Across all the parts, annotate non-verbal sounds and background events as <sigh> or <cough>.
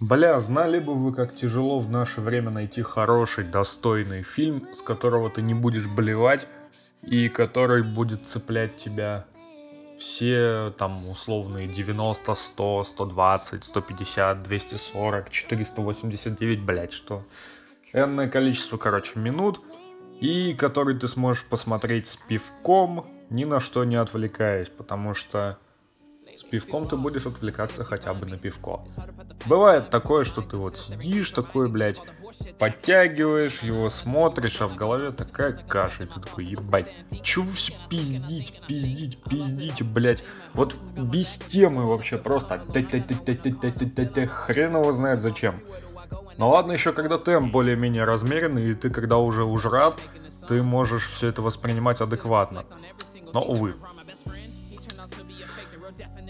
Бля, знали бы вы, как тяжело в наше время найти хороший, достойный фильм, с которого ты не будешь блевать и который будет цеплять тебя все там условные 90, 100, 120, 150, 240, 489, блять, что? Энное количество, короче, минут, и который ты сможешь посмотреть с пивком, ни на что не отвлекаясь, потому что с пивком ты будешь отвлекаться хотя бы на пивко. Бывает такое, что ты вот сидишь такой, блядь, подтягиваешь его, смотришь, а в голове такая каша, и ты такой, ебать, вы все пиздить, пиздить, пиздите, блядь. Вот без темы вообще просто хрен его знает зачем. Ну ладно еще, когда темп более-менее размеренный, и ты когда уже ужрат, ты можешь все это воспринимать адекватно. Но, увы.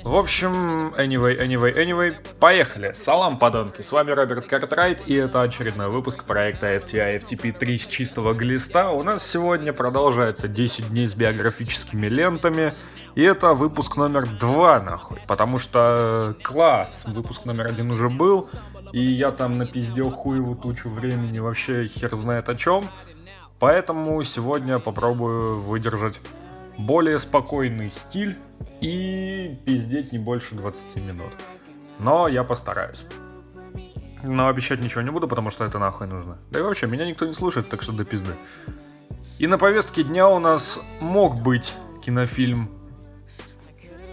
В общем, anyway, anyway, anyway, поехали. Салам, подонки, с вами Роберт Картрайт, и это очередной выпуск проекта FTI FTP 3 с чистого глиста. У нас сегодня продолжается 10 дней с биографическими лентами, и это выпуск номер 2, нахуй, потому что класс, выпуск номер один уже был, и я там напиздел хуеву тучу времени, вообще хер знает о чем. Поэтому сегодня попробую выдержать более спокойный стиль и пиздеть не больше 20 минут. Но я постараюсь. Но обещать ничего не буду, потому что это нахуй нужно. Да и вообще, меня никто не слушает, так что до пизды. И на повестке дня у нас мог быть кинофильм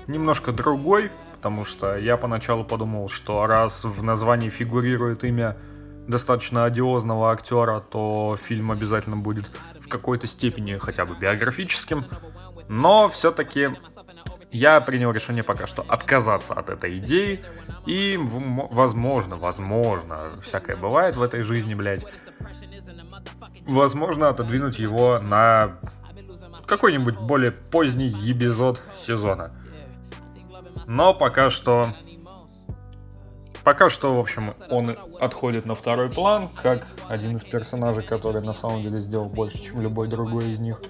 немножко другой, потому что я поначалу подумал, что раз в названии фигурирует имя достаточно одиозного актера, то фильм обязательно будет в какой-то степени хотя бы биографическим. Но все-таки я принял решение пока что отказаться от этой идеи. И, возможно, возможно, всякое бывает в этой жизни, блядь. Возможно, отодвинуть его на какой-нибудь более поздний эпизод сезона. Но пока что... Пока что, в общем, он отходит на второй план, как один из персонажей, который на самом деле сделал больше, чем любой другой из них.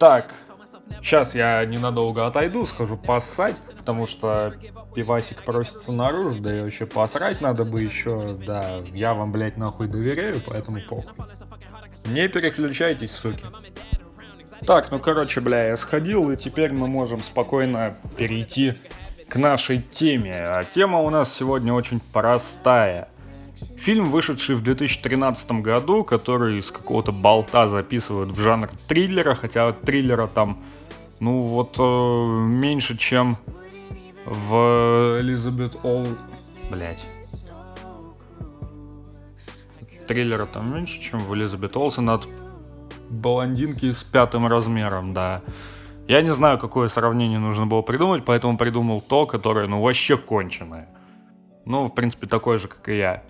Так, Сейчас я ненадолго отойду, схожу поссать, потому что пивасик просится наружу, да и вообще посрать надо бы еще, да, я вам, блядь, нахуй доверяю, поэтому похуй. Не переключайтесь, суки. Так, ну короче, бля, я сходил, и теперь мы можем спокойно перейти к нашей теме. А тема у нас сегодня очень простая. Фильм, вышедший в 2013 году, который из какого-то болта записывают в жанр триллера, хотя триллера там, ну вот, э, меньше, чем в Элизабет Ол... Блять. Триллера там меньше, чем в Элизабет Олсен от блондинки с пятым размером, да. Я не знаю, какое сравнение нужно было придумать, поэтому придумал то, которое, ну, вообще конченое. Ну, в принципе, такое же, как и я.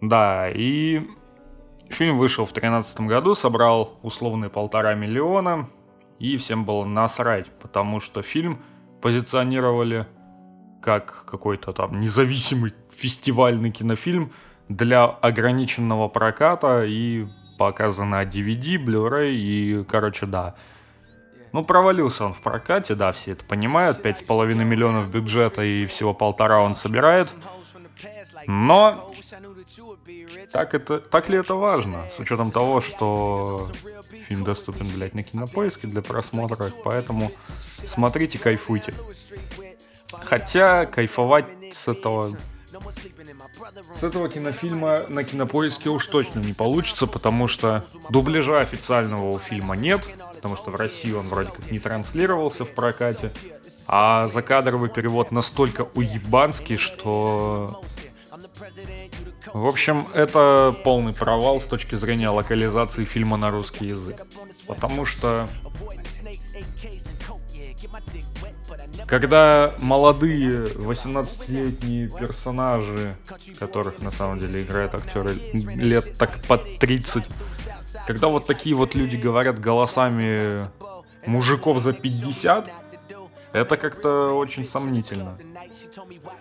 Да, и фильм вышел в 2013 году, собрал условные полтора миллиона, и всем было насрать, потому что фильм позиционировали как какой-то там независимый фестивальный кинофильм для ограниченного проката и показан на DVD, Blu-ray и, короче, да. Ну, провалился он в прокате, да, все это понимают. 5,5 миллионов бюджета и всего полтора он собирает. Но так, это, так ли это важно, с учетом того, что фильм доступен, блядь, на кинопоиске для просмотра, поэтому смотрите, кайфуйте. Хотя кайфовать с этого с этого кинофильма на кинопоиске уж точно не получится, потому что дубляжа официального у фильма нет, потому что в России он вроде как не транслировался в прокате, а закадровый перевод настолько уебанский, что в общем, это полный провал с точки зрения локализации фильма на русский язык. Потому что когда молодые 18-летние персонажи, которых на самом деле играют актеры лет так под 30, когда вот такие вот люди говорят голосами мужиков за 50, это как-то очень сомнительно.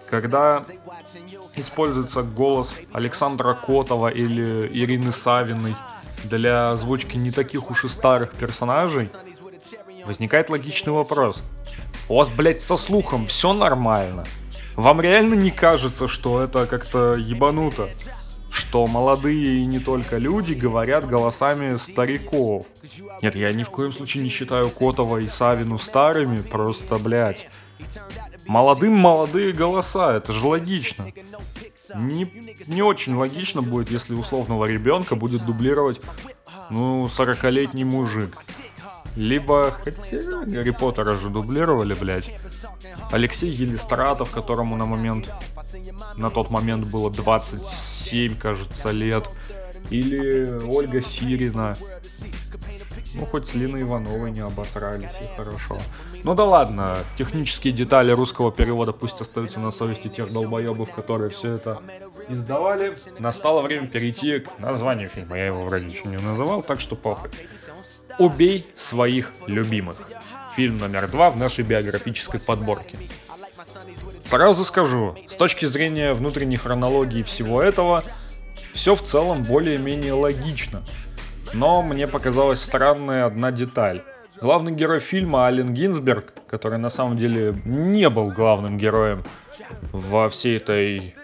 Когда используется голос Александра Котова или Ирины Савиной для озвучки не таких уж и старых персонажей, возникает логичный вопрос. У вас, блядь, со слухом все нормально? Вам реально не кажется, что это как-то ебануто? Что молодые и не только люди говорят голосами стариков? Нет, я ни в коем случае не считаю Котова и Савину старыми, просто, блядь. Молодым молодые голоса, это же логично. Не, не очень логично будет, если условного ребенка будет дублировать, ну, 40-летний мужик. Либо, хотя Гарри Поттера же дублировали, блядь. Алексей Елистратов, которому на момент, на тот момент было 27, кажется, лет. Или Ольга Сирина. Ну, хоть с Линой Ивановой не обосрались, и хорошо. Ну да ладно, технические детали русского перевода пусть остаются на совести тех долбоебов, которые все это издавали. Настало время перейти к названию фильма. Я его вроде еще не называл, так что похуй. «Убей своих любимых». Фильм номер два в нашей биографической подборке. Сразу скажу, с точки зрения внутренней хронологии всего этого, все в целом более-менее логично. Но мне показалась странная одна деталь. Главный герой фильма Ален Гинзберг, который на самом деле не был главным героем во всей этой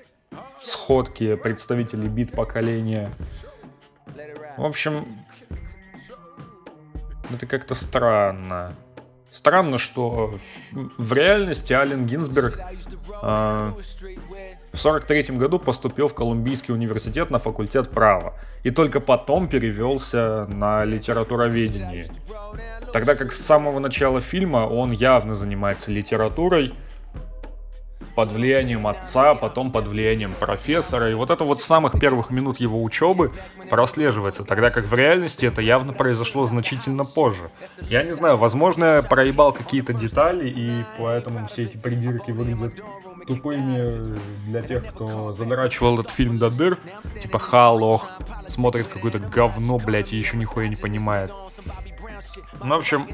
сходке представителей бит поколения. В общем, это как-то странно. Странно, что в реальности Ален Гинзберг э, в 43 году поступил в Колумбийский университет на факультет права и только потом перевелся на литературоведение. Тогда как с самого начала фильма он явно занимается литературой, под влиянием отца, потом под влиянием профессора. И вот это вот с самых первых минут его учебы прослеживается, тогда как в реальности это явно произошло значительно позже. Я не знаю, возможно, я проебал какие-то детали, и поэтому все эти придирки выглядят тупыми для тех, кто задрачивал этот фильм до дыр, типа Халох, смотрит какое-то говно, блять, и еще нихуя не понимает. Ну, в общем,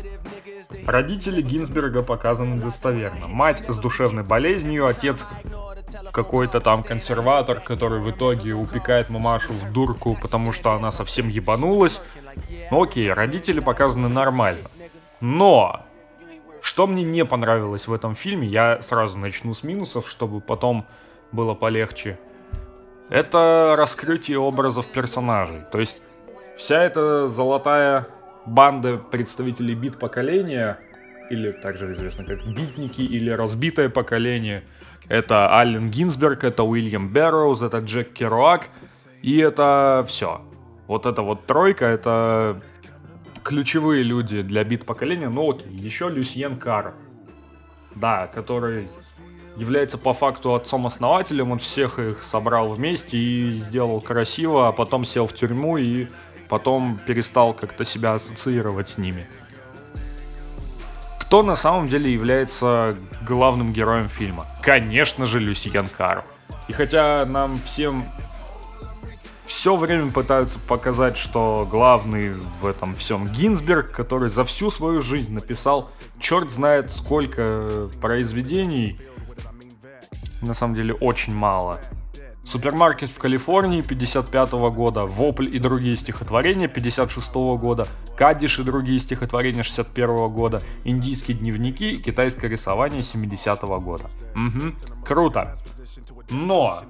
родители Гинзберга показаны достоверно. Мать с душевной болезнью, отец какой-то там консерватор, который в итоге упекает мамашу в дурку, потому что она совсем ебанулась. Ну окей, родители показаны нормально. Но что мне не понравилось в этом фильме, я сразу начну с минусов, чтобы потом было полегче. Это раскрытие образов персонажей. То есть вся эта золотая банда представителей бит поколения, или также известно как битники или разбитое поколение. Это Аллен Гинзберг, это Уильям Берроуз, это Джек Керуак, и это все. Вот эта вот тройка, это ключевые люди для бит поколения. Ну окей, еще Люсьен Кар. Да, который является по факту отцом-основателем, он всех их собрал вместе и сделал красиво, а потом сел в тюрьму и потом перестал как-то себя ассоциировать с ними. Кто на самом деле является главным героем фильма? Конечно же, Люсьен Кар. И хотя нам всем все время пытаются показать, что главный в этом всем Гинзберг, который за всю свою жизнь написал черт знает сколько произведений, на самом деле очень мало. Супермаркет в Калифорнии 55 года, Вопль и другие стихотворения 56 года, Кадиш и другие стихотворения 61 года, Индийские дневники, Китайское рисование 70 года. Угу, круто. Но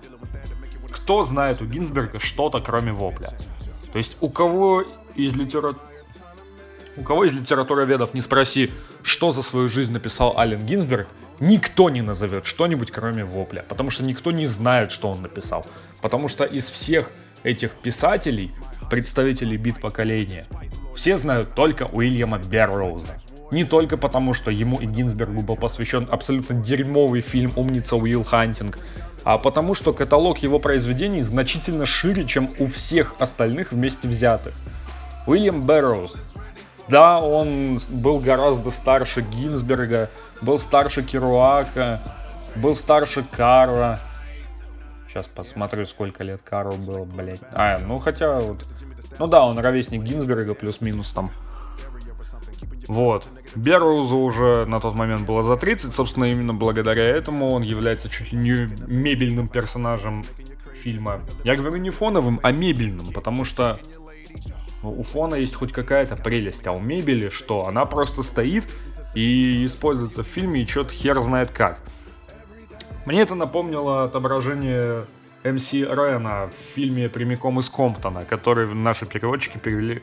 кто знает у Гинзберга что-то кроме Вопля? То есть у кого из литературы у кого из литературоведов не спроси, что за свою жизнь написал Ален Гинзберг, никто не назовет что-нибудь кроме вопля, потому что никто не знает, что он написал. Потому что из всех этих писателей, представителей бит поколения, все знают только Уильяма Берроуза. Не только потому, что ему и Гинзбергу был посвящен абсолютно дерьмовый фильм «Умница Уилл Хантинг», а потому что каталог его произведений значительно шире, чем у всех остальных вместе взятых. Уильям Берроуз. Да, он был гораздо старше Гинзберга, был старше Керуака, был старше Карла. Сейчас посмотрю, сколько лет Кару было, блядь. А, ну хотя вот... Ну да, он ровесник Гинзберга, плюс-минус там. Вот. Берроузу уже на тот момент было за 30, собственно, именно благодаря этому он является чуть ли не мебельным персонажем фильма. Я говорю не фоновым, а мебельным, потому что у фона есть хоть какая-то прелесть, а у мебели что? Она просто стоит и используется в фильме и что-то хер знает как. Мне это напомнило отображение МС Рена в фильме «Прямиком из Комптона», который наши переводчики перевели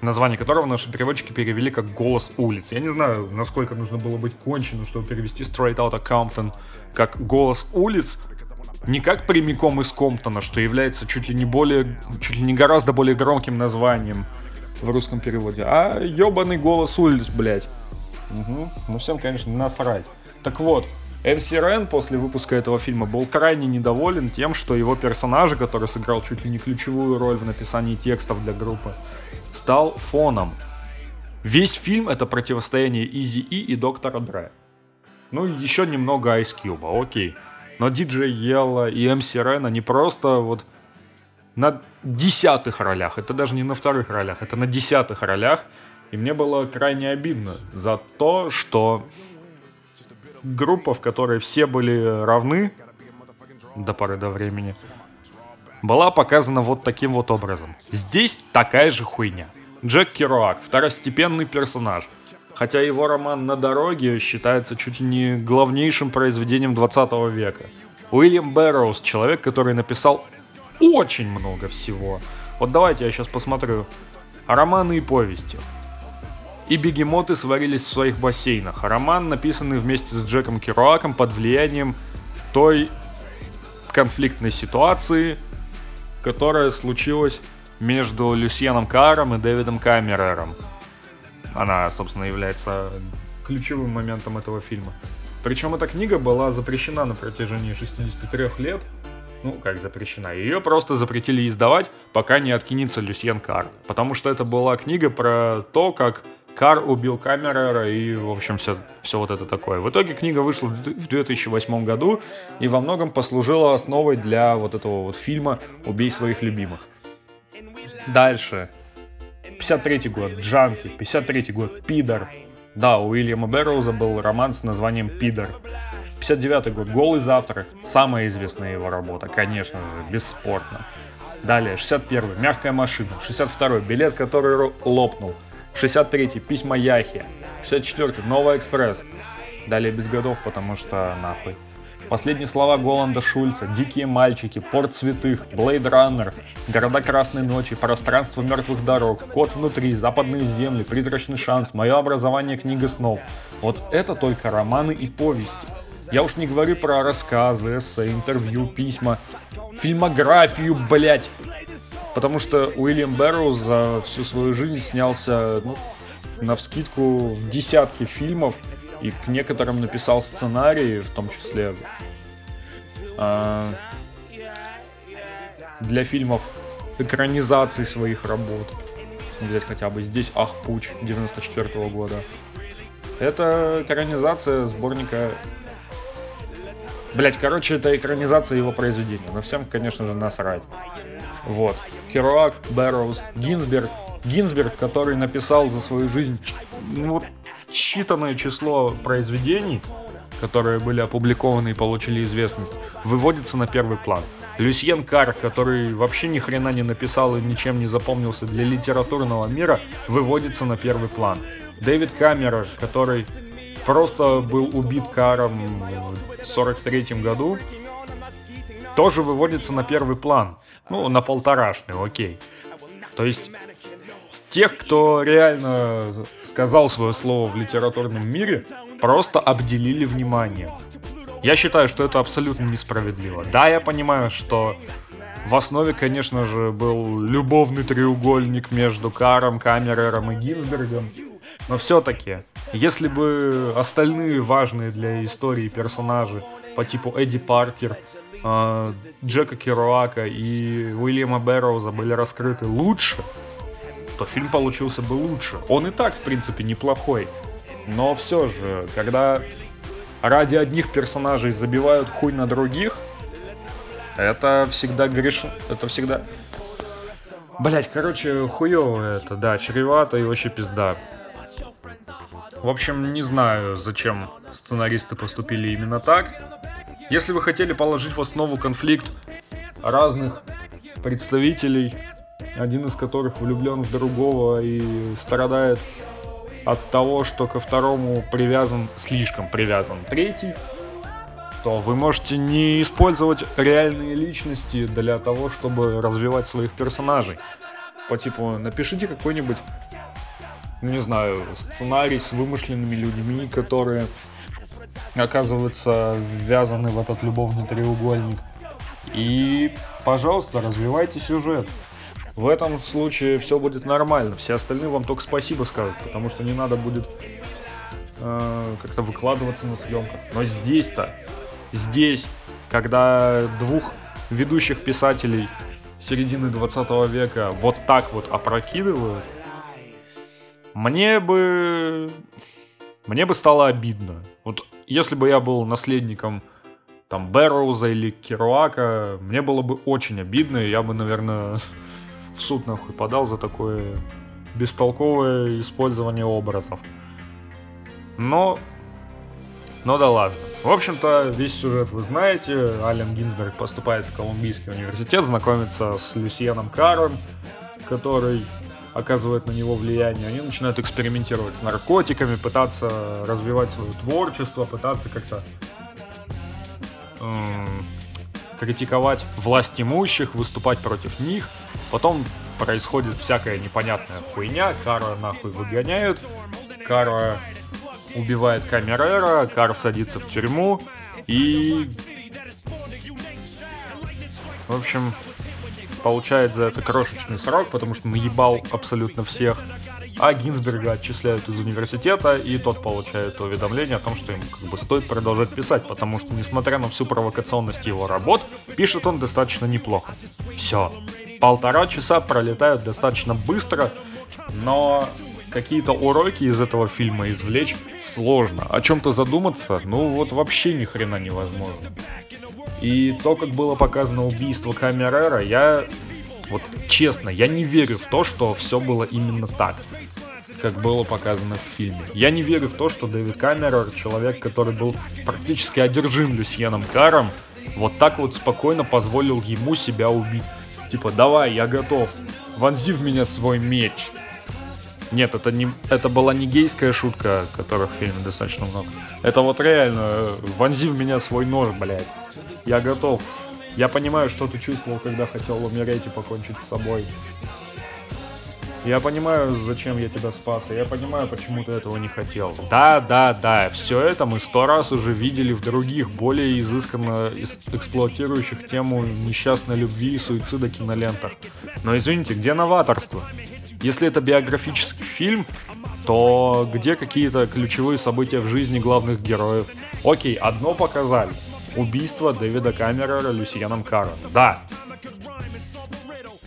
название которого наши переводчики перевели как «Голос улиц». Я не знаю, насколько нужно было быть конченым, чтобы перевести «Straight Outta Compton» как «Голос улиц», не как прямиком из Комптона, что является чуть ли не более, чуть ли не гораздо более громким названием в русском переводе, а ебаный голос улиц, блядь. Угу. Ну всем, конечно, насрать. Так вот, МС Рен после выпуска этого фильма был крайне недоволен тем, что его персонажа, который сыграл чуть ли не ключевую роль в написании текстов для группы, стал фоном. Весь фильм это противостояние Изи И и Доктора Дре. Ну и еще немного Ice Cube, окей. Но DJ Yella и MC Ren, они просто вот на десятых ролях. Это даже не на вторых ролях, это на десятых ролях. И мне было крайне обидно за то, что группа, в которой все были равны до поры до времени, была показана вот таким вот образом. Здесь такая же хуйня. Джек Керуак, второстепенный персонаж. Хотя его роман «На дороге» считается чуть не главнейшим произведением 20 века. Уильям Бэрроуз, человек, который написал очень много всего. Вот давайте я сейчас посмотрю. Романы и повести. И бегемоты сварились в своих бассейнах. Роман, написанный вместе с Джеком Керуаком под влиянием той конфликтной ситуации, которая случилась между Люсьеном Каром и Дэвидом Камерером. Она, собственно, является ключевым моментом этого фильма. Причем эта книга была запрещена на протяжении 63 лет. Ну, как запрещена. Ее просто запретили издавать, пока не откинется Люсьен Кар. Потому что это была книга про то, как Кар убил Камерера и, в общем, все, все вот это такое. В итоге книга вышла в 2008 году и во многом послужила основой для вот этого вот фильма «Убей своих любимых». Дальше. 53 год, Джанки. 53 год, Пидор. Да, у Уильяма Бэрроуза был роман с названием «Пидор». 59 год, «Голый завтрак». Самая известная его работа, конечно же, бесспорно. Далее, 61 «Мягкая машина». 62 «Билет, который лопнул». 63-й «Письма Яхи», 64-й «Новый экспресс». Далее без годов, потому что нахуй. Последние слова Голланда Шульца, «Дикие мальчики», «Порт святых», «Блейд Раннер», «Города красной ночи», «Пространство мертвых дорог», «Кот внутри», «Западные земли», «Призрачный шанс», «Мое образование. Книга снов». Вот это только романы и повести. Я уж не говорю про рассказы, эссе, интервью, письма, фильмографию, блять. Потому что Уильям Бэрроуз за всю свою жизнь снялся, ну, на вскидку в десятки фильмов, и к некоторым написал сценарии, в том числе э, для фильмов экранизации своих работ. Взять хотя бы здесь Ах Пуч 94 -го года. Это экранизация сборника Блять, короче, это экранизация его произведения. Но всем, конечно же, насрать. Вот. Керуак, Бэрроуз, Гинзберг. Гинзберг, который написал за свою жизнь ну, вот, считанное число произведений, которые были опубликованы и получили известность, выводится на первый план. Люсьен Кар, который вообще ни хрена не написал и ничем не запомнился для литературного мира, выводится на первый план. Дэвид Камерер, который просто был убит Каром в 43 году, тоже выводится на первый план. Ну, на полторашный, окей. То есть, тех, кто реально сказал свое слово в литературном мире, просто обделили вниманием. Я считаю, что это абсолютно несправедливо. Да, я понимаю, что в основе, конечно же, был любовный треугольник между Каром, Камерером и Гинзбергом. Но все-таки, если бы остальные важные для истории персонажи по типу Эдди Паркер, э, Джека Керуака и Уильяма Бэрроуза были раскрыты лучше, то фильм получился бы лучше. Он и так, в принципе, неплохой. Но все же, когда ради одних персонажей забивают хуй на других, это всегда грешно. Это всегда... Блять, короче, хуево это, да, чревато и вообще пизда. В общем, не знаю, зачем сценаристы поступили именно так. Если вы хотели положить в основу конфликт разных представителей, один из которых влюблен в другого и страдает от того, что ко второму привязан, слишком привязан третий, что вы можете не использовать реальные личности для того, чтобы развивать своих персонажей. По типу, напишите какой-нибудь, не знаю, сценарий с вымышленными людьми, которые оказываются ввязаны в этот любовный треугольник. И, пожалуйста, развивайте сюжет. В этом случае все будет нормально. Все остальные вам только спасибо скажут, потому что не надо будет э, как-то выкладываться на съемках. Но здесь-то, здесь, когда двух ведущих писателей середины 20 века вот так вот опрокидывают, мне бы... Мне бы стало обидно. Вот если бы я был наследником там Бэрроуза или Керуака, мне было бы очень обидно, и я бы, наверное, <laughs> в суд нахуй подал за такое бестолковое использование образов. Но... Ну да ладно. В общем-то, весь сюжет вы знаете. Ален Гинзберг поступает в Колумбийский университет, знакомится с Люсьеном Каром, который оказывает на него влияние. Они начинают экспериментировать с наркотиками, пытаться развивать свое творчество, пытаться как-то эм, критиковать власть имущих, выступать против них. Потом происходит всякая непонятная хуйня, Кара нахуй выгоняют, Кара убивает Камерера, Кар садится в тюрьму и... В общем, получает за это крошечный срок, потому что наебал абсолютно всех. А Гинзберга отчисляют из университета, и тот получает уведомление о том, что ему как бы стоит продолжать писать, потому что, несмотря на всю провокационность его работ, пишет он достаточно неплохо. Все. Полтора часа пролетают достаточно быстро, но какие-то уроки из этого фильма извлечь сложно. О чем-то задуматься, ну вот вообще ни хрена невозможно. И то, как было показано убийство Камерера, я вот честно, я не верю в то, что все было именно так, как было показано в фильме. Я не верю в то, что Дэвид Камерер, человек, который был практически одержим Люсьеном Каром, вот так вот спокойно позволил ему себя убить. Типа, давай, я готов, вонзи в меня свой меч. Нет, это, не, это была не гейская шутка, которых в фильме достаточно много. Это вот реально, вонзи в меня свой нож, блядь. Я готов я понимаю, что ты чувствовал, когда хотел умереть и покончить с собой. Я понимаю, зачем я тебя спас, и я понимаю, почему ты этого не хотел. Да, да, да, все это мы сто раз уже видели в других, более изысканно эксплуатирующих тему несчастной любви и суицида кинолентах. Но извините, где новаторство? Если это биографический фильм, то где какие-то ключевые события в жизни главных героев? Окей, одно показали – убийство Дэвида Камерера Люсьеном Каром. Да.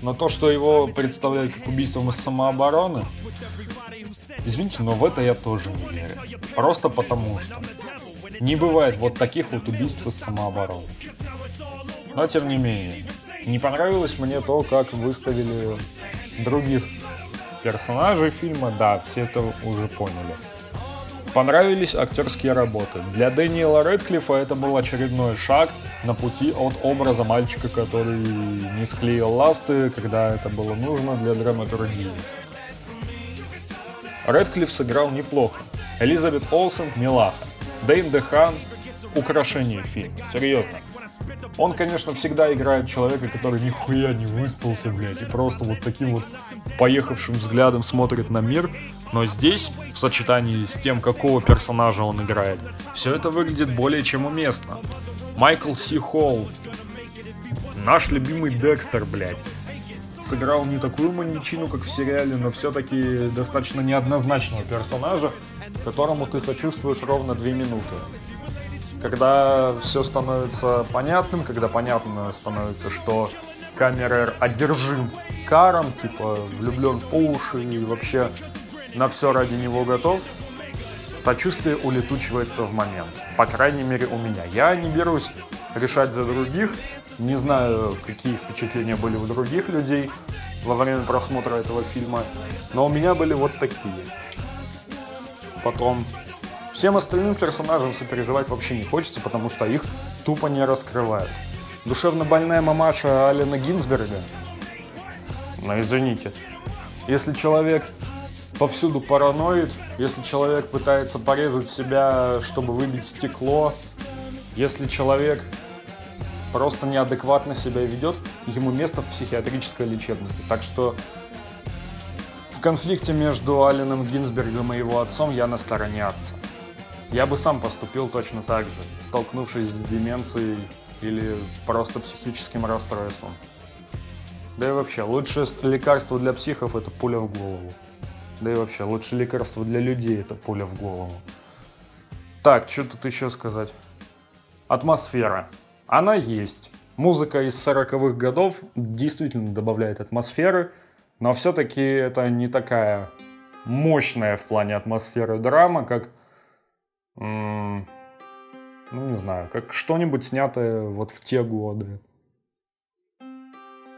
Но то, что его представляют как убийством из самообороны, извините, но в это я тоже не верю. Просто потому что не бывает вот таких вот убийств из самообороны. Но тем не менее, не понравилось мне то, как выставили других персонажей фильма, да, все это уже поняли. Понравились актерские работы. Для Дэниела Рэдклиффа это был очередной шаг на пути от образа мальчика, который не склеил ласты, когда это было нужно для драматургии. Рэдклифф сыграл неплохо. Элизабет Олсен – милаха. Дэйн Дехан – украшение фильма. Серьезно. Он, конечно, всегда играет человека, который нихуя не выспался, блядь, и просто вот таким вот поехавшим взглядом смотрит на мир, но здесь, в сочетании с тем, какого персонажа он играет, все это выглядит более чем уместно. Майкл Си Холл, наш любимый Декстер, блядь, сыграл не такую маньячину, как в сериале, но все-таки достаточно неоднозначного персонажа, которому ты сочувствуешь ровно две минуты. Когда все становится понятным, когда понятно становится, что Камерер одержим каром, типа влюблен по уши и вообще на все ради него готов, сочувствие улетучивается в момент. По крайней мере у меня. Я не берусь решать за других, не знаю, какие впечатления были у других людей во время просмотра этого фильма, но у меня были вот такие. Потом всем остальным персонажам сопереживать вообще не хочется, потому что их тупо не раскрывают. Душевно больная мамаша Алина Гинзберга, ну извините, если человек повсюду параноид. Если человек пытается порезать себя, чтобы выбить стекло, Если человек просто неадекватно себя ведет, ему место в психиатрической лечебнице. Так что в конфликте между Алленом Гинзбергом и его отцом я на стороне отца. Я бы сам поступил точно так же, столкнувшись с деменцией или просто психическим расстройством. Да и вообще, лучшее лекарство для психов это пуля в голову. Да и вообще, лучшее лекарство для людей это пуля в голову. Так, что тут еще сказать? Атмосфера. Она есть. Музыка из 40-х годов действительно добавляет атмосферы, но все-таки это не такая мощная в плане атмосферы драма, как ну, не знаю, как что-нибудь снятое вот в те годы.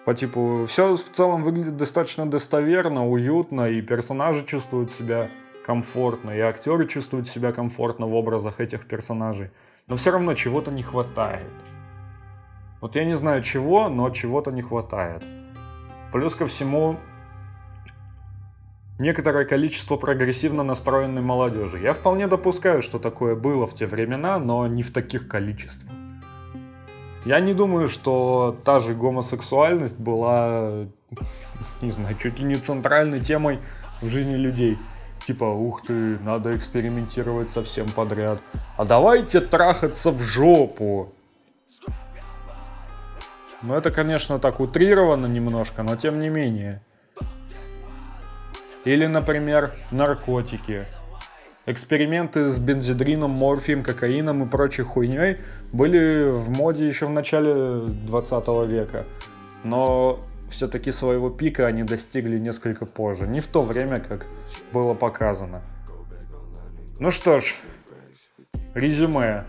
По типу, все в целом выглядит достаточно достоверно, уютно, и персонажи чувствуют себя комфортно, и актеры чувствуют себя комфортно в образах этих персонажей. Но все равно чего-то не хватает. Вот я не знаю чего, но чего-то не хватает. Плюс ко всему, некоторое количество прогрессивно настроенной молодежи. Я вполне допускаю, что такое было в те времена, но не в таких количествах. Я не думаю, что та же гомосексуальность была, не знаю, чуть ли не центральной темой в жизни людей. Типа, ух ты, надо экспериментировать совсем подряд. А давайте трахаться в жопу. Ну это, конечно, так утрировано немножко, но тем не менее. Или, например, наркотики. Эксперименты с бензидрином, морфием, кокаином и прочей хуйней были в моде еще в начале 20 века. Но все-таки своего пика они достигли несколько позже. Не в то время, как было показано. Ну что ж, резюме.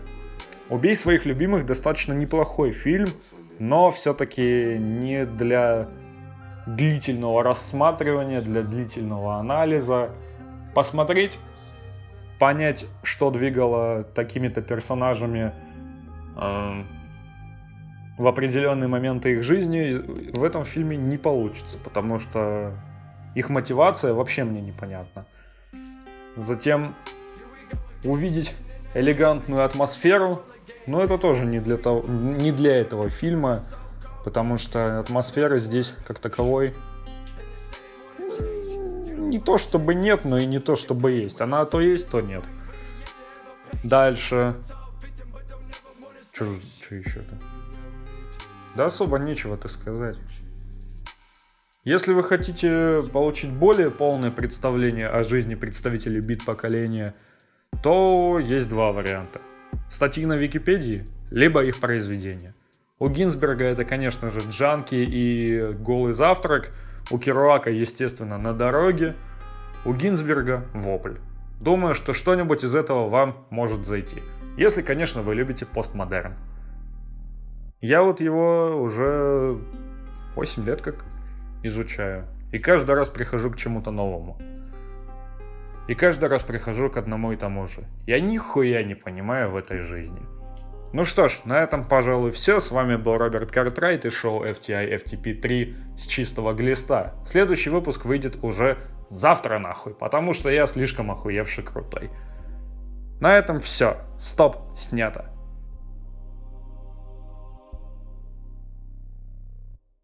«Убей своих любимых» достаточно неплохой фильм, но все-таки не для длительного рассматривания, для длительного анализа. Посмотреть, понять, что двигало такими-то персонажами э, в определенные моменты их жизни, в этом фильме не получится, потому что их мотивация вообще мне непонятна. Затем увидеть элегантную атмосферу, но это тоже не для, того, не для этого фильма потому что атмосферы здесь как таковой не то чтобы нет, но и не то чтобы есть. Она то есть, то нет. Дальше. Что еще-то? Да особо нечего-то сказать. Если вы хотите получить более полное представление о жизни представителей бит-поколения, то есть два варианта. Статьи на Википедии, либо их произведения – у Гинзберга это, конечно же, Джанки и Голый завтрак. У Керуака, естественно, на дороге. У Гинзберга Вопль. Думаю, что что-нибудь из этого вам может зайти. Если, конечно, вы любите постмодерн. Я вот его уже 8 лет как изучаю. И каждый раз прихожу к чему-то новому. И каждый раз прихожу к одному и тому же. Я нихуя не понимаю в этой жизни. Ну что ж, на этом, пожалуй, все. С вами был Роберт Картрайт и шоу FTI FTP 3 с чистого глиста. Следующий выпуск выйдет уже завтра нахуй, потому что я слишком охуевший крутой. На этом все. Стоп, снято.